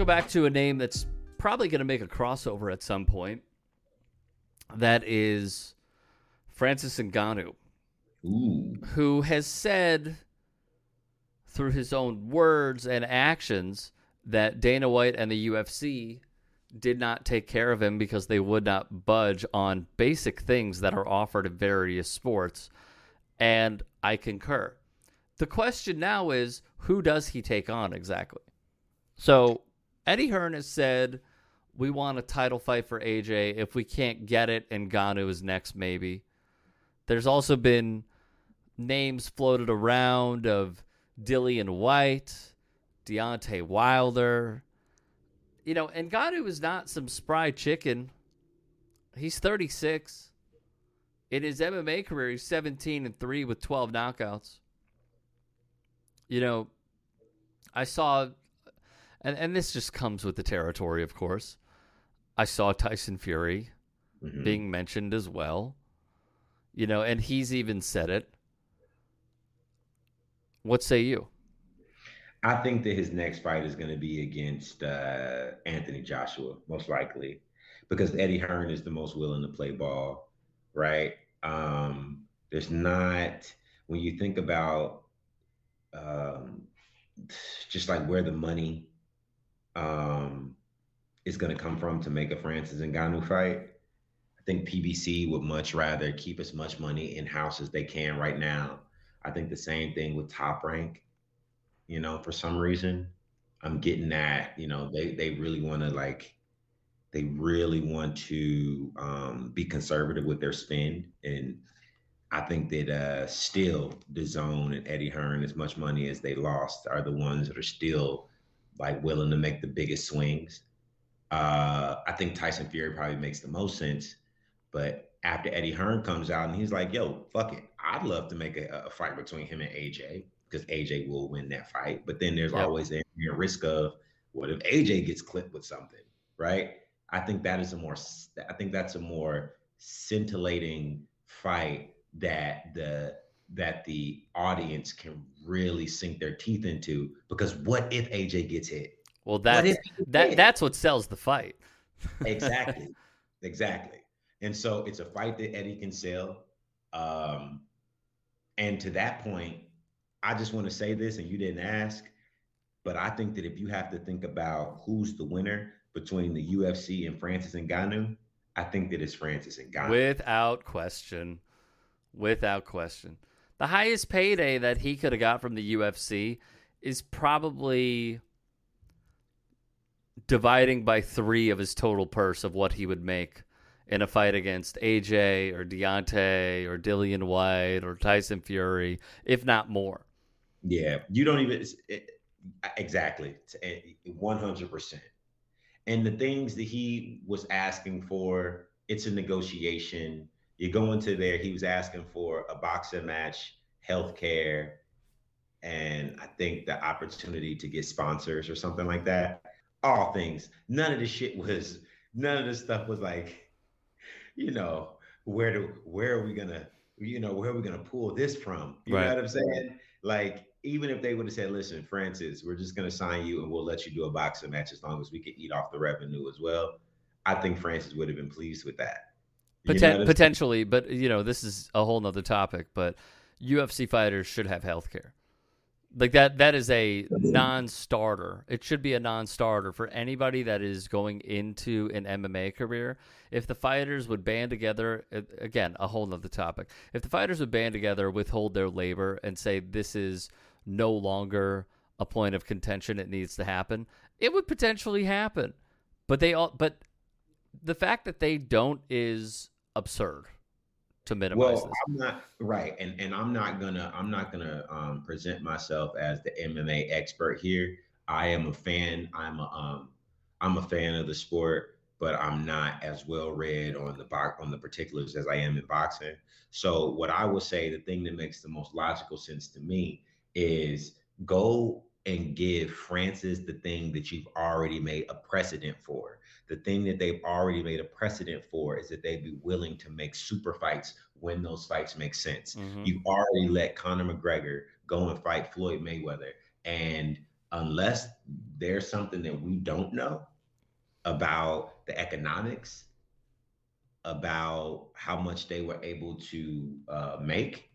go back to a name that's probably going to make a crossover at some point. That is Francis Ngannou, Ooh. who has said through his own words and actions that Dana White and the UFC did not take care of him because they would not budge on basic things that are offered in various sports. And I concur. The question now is who does he take on exactly? So Eddie Hearn has said we want a title fight for AJ. If we can't get it, and Ngannou is next, maybe. There's also been names floated around of Dillian Whyte, Deontay Wilder. You know, and Ngannou is not some spry chicken. He's 36. In his MMA career, he's 17 and 3 with 12 knockouts. You know, I saw and and this just comes with the territory, of course. I saw Tyson Fury Mhm. being mentioned as well. You know, and he's even said it. What say you? I think that his next fight is going to be against uh, Anthony Joshua, most likely, because Eddie Hearn is the most willing to play ball, right? Um, there's not when you think about um, just like where the money um, is going to come from to make a Francis and Ngannou fight. I think PBC would much rather keep as much money in house as they can right now. I think the same thing with Top Rank. You know, for some reason, I'm getting that. You know, they they really want to like, they really want to um, be conservative with their spend, and I think that uh, still DAZN and Eddie Hearn, as much money as they lost, are the ones that are still like willing to make the biggest swings. Uh, I think Tyson Fury probably makes the most sense, but after Eddie Hearn comes out and he's like, "Yo, fuck it, I'd love to make a, a fight between him and AJ because AJ will win that fight." But then there's Yep. always the inherent risk of what if AJ gets clipped with something, right? I think that is a more, I think that's a more scintillating fight that the that the audience can really sink their teeth into because what if AJ gets hit? Well, that's that hit? that's what sells the fight. exactly exactly and so it's a fight that eddie can sell um and to that point i just want to say this and you didn't ask but i think that if you have to think about who's the winner between the ufc and francis and Ngannou, i think that it's francis and Ngannou. Without question. Without question. The highest payday that he could have got from the UFC is probably dividing by three of his total purse of what he would make in a fight against AJ or Deontay or Dillian Whyte or Tyson Fury, if not more. Yeah, you don't even it, exactly eh, one hundred percent. And the things that he was asking for, it's a negotiation. You go into there, he was asking for a boxing match, health care, and I think the opportunity to get sponsors or something like that. All things. None of the shit was. None of this stuff was like, you know, where do where are we gonna, you know, where are we gonna pull this from? You Right. know what I'm saying? Like, even if they would have said, listen, Francis, we're just gonna sign you and we'll let you do a boxing match as long as we can eat off the revenue as well. I think Francis would have been pleased with that. Poten- potentially, but you know, this is a whole nother topic. But UFC fighters should have health care. Like that that is a non-starter. It should be a non-starter for anybody that is going into an MMA career. If the fighters would band together again, a whole nother topic. If the fighters would band together, withhold their labor and say this is no longer a point of contention, it needs to happen, it would potentially happen. But they all but the fact that they don't is absurd to minimize well, this. I'm not right, and and I'm not gonna I'm not gonna um, present myself as the MMA expert here. I am a fan. I'm a um I'm a fan of the sport, but I'm not as well read on the box on the particulars as I am in boxing. So what I will say, the thing that makes the most logical sense to me is go and give Francis the thing that you've already made a precedent for. The thing that they've already made a precedent for is that they'd be willing to make super fights when those fights make sense. Mhm. You've already let Conor McGregor go and fight Floyd Mayweather. And unless there's something that we don't know about the economics, about how much they were able to uh, make,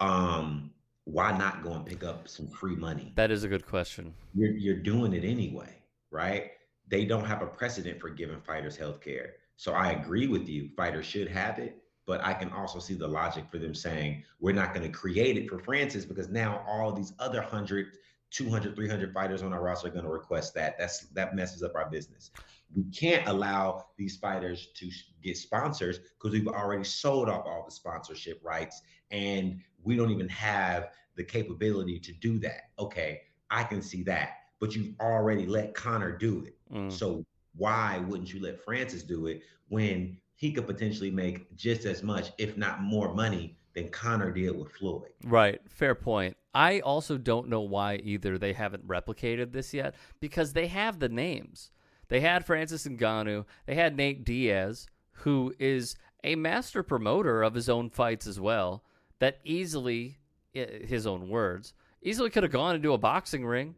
um, why not go and pick up some free money? That is a good question. You're, you're doing it anyway, right? They don't have a precedent for giving fighters health care. So I agree with you. Fighters should have it, but I can also see the logic for them saying, we're not going to create it for Francis because now all these other 100, 200, 300 fighters on our roster are going to request that. That's That messes up our business. We can't allow these fighters to get sponsors because we've already sold off all the sponsorship rights and we don't even have the capability to do that. Okay, I can see that, but you've already let Conor do it. Mm. So why wouldn't you let Francis do it when he could potentially make just as much, if not more money than Conor did with Floyd? Right. Fair point. I also don't know why either they haven't replicated this yet because they have the names. They had Francis Ngannou, they had Nate Diaz, who is a master promoter of his own fights as well that easily, his own words, easily could have gone into a boxing ring.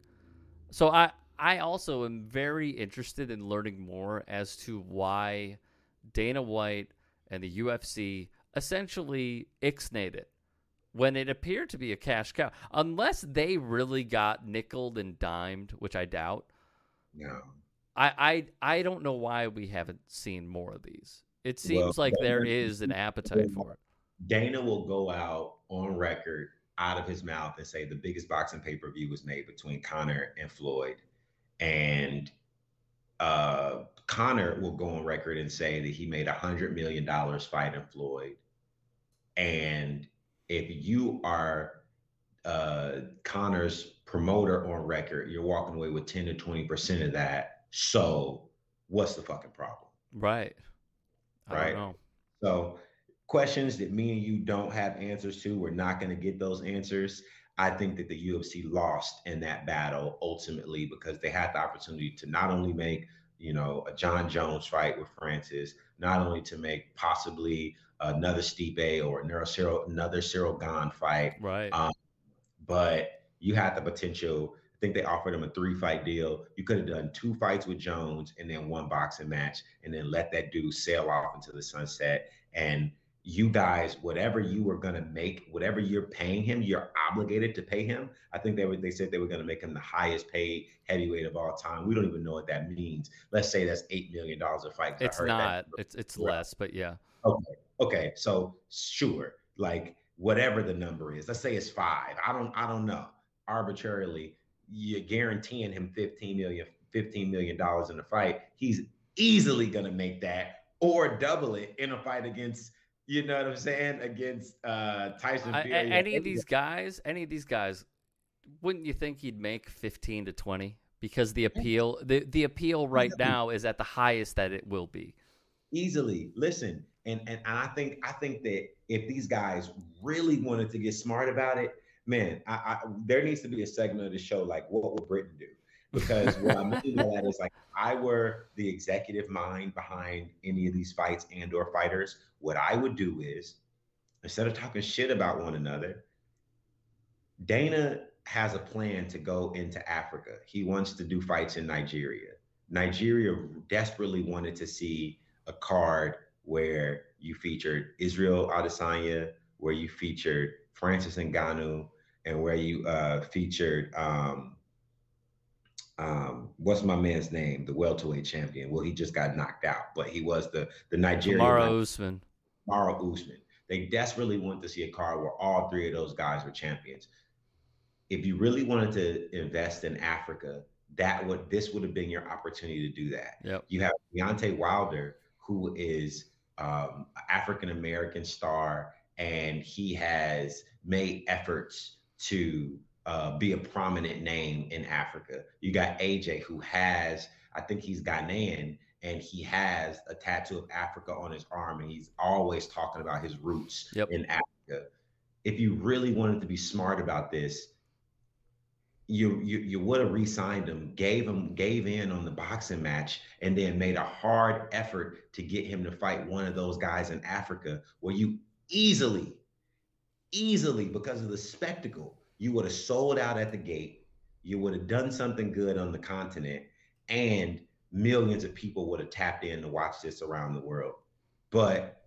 So I, I also am very interested in learning more as to why Dana White and the UFC essentially ixnayed it when it appeared to be a cash cow. Unless they really got nickled and dimed, which I doubt. No. I, I I don't know why we haven't seen more of these. It seems well, like there is an appetite for it. Dana will go out on record out of his mouth and say the biggest boxing pay per view was made between Conor and Floyd. And uh, Conor will go on record and say that he made a $100 million fighting Floyd. And if you are uh, Conor's promoter on record, you're walking away with 10 to 20% of that. So what's the fucking problem? Right. I right. So questions that me and you don't have answers to. We're not going to get those answers. I think that the UFC lost in that battle ultimately because they had the opportunity to not only make, you know, a Jon Jones fight with Francis, not only to make possibly another Stipe or another Ciryl, another Ciryl Gane fight, right? Um, but you had the potential. I think they offered him a three fight deal. You could have done two fights with Jones and then one boxing match, and then let that dude sail off into the sunset. And you guys, whatever you were going to make, whatever you're paying him, you're obligated to pay him. I think they were, they said they were going to make him the highest paid heavyweight of all time. We don't even know what that means. Let's say that's eight million dollars a fight. It's not. It's it's less, but yeah. Okay. Okay. So sure, like whatever the number is, let's say it's five. I don't. I don't know. Arbitrarily, you're guaranteeing him 15 million, 15 million dollars in a fight. He's easily to make that or double it in a fight against you know what I'm saying? Against uh, Tyson Fury. Uh, any of these guys, any of these guys, wouldn't you think he'd make 15 to 20? Because the appeal, the, the appeal right now is at the highest that it will be. Easily. Listen, and, and I think I think that if these guys really wanted to get smart about it, man, I, I, there needs to be a segment of the show like what would Britain do? because what I mean by that is like I were the executive mind behind any of these fights and or fighters, what I would do is instead of talking shit about one another, Dana has a plan to go into Africa. He wants to do fights in Nigeria. Nigeria desperately wanted to see a card where you featured Israel Adesanya, where you featured Francis Ngannou, and where you uh, featured um, um, what's my man's name? The welterweight champion. Well, he just got knocked out, but he was the the Nigerian. Kamaru Usman. Kamaru Usman. They desperately want to see a card where all three of those guys were champions. If you really wanted to invest in Africa, that would this would have been your opportunity to do that. Yep. You have Deontay Wilder, who is um, African American star, and he has made efforts to uh, be a prominent name in Africa. You got AJ, who has, I think he's Ghanaian, and he has a tattoo of Africa on his arm, and he's always talking about his roots yep. in Africa. If you really wanted to be smart about this, you you, you would have re-signed him, gave him gave in on the boxing match, and then made a hard effort to get him to fight one of those guys in Africa, where you easily, easily because of the spectacle you would have sold out at the gate. you would have done something good on the continent, and millions of people would have tapped in to watch this around the world. But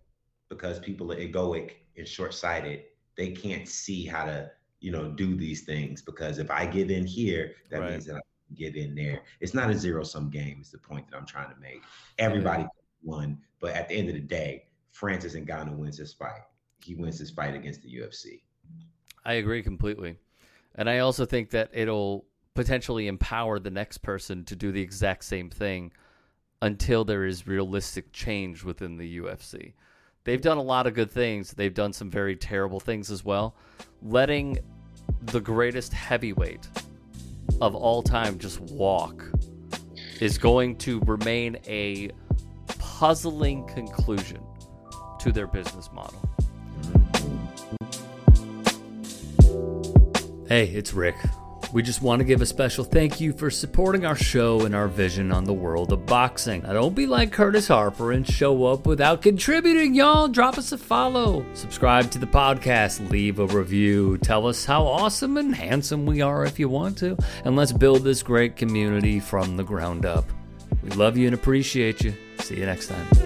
because people are egoic and short-sighted, they can't see how to, you know, do these things. Because if I give in here, that right. means that I give in there. It's not a zero-sum game. Is the point that I'm trying to make. Everybody yeah. won, but at the end of the day, Francis and Ngannou wins this fight. He wins his fight against the UFC. I agree completely. And I also think that it'll potentially empower the next person to do the exact same thing until there is realistic change within the UFC. They've done a lot of good things. They've done some very terrible things as well. Letting the greatest heavyweight of all time just walk is going to remain a puzzling conclusion to their business model. Hey, it's Rick. We just want to give a special thank you for supporting our show and our vision on the world of boxing. Now, don't be like Curtis Harper and show up without contributing, y'all. Drop us a follow, subscribe to the podcast, leave a review, tell us how awesome and handsome we are if you want to, and let's build this great community from the ground up. We love you and appreciate you. See you next time.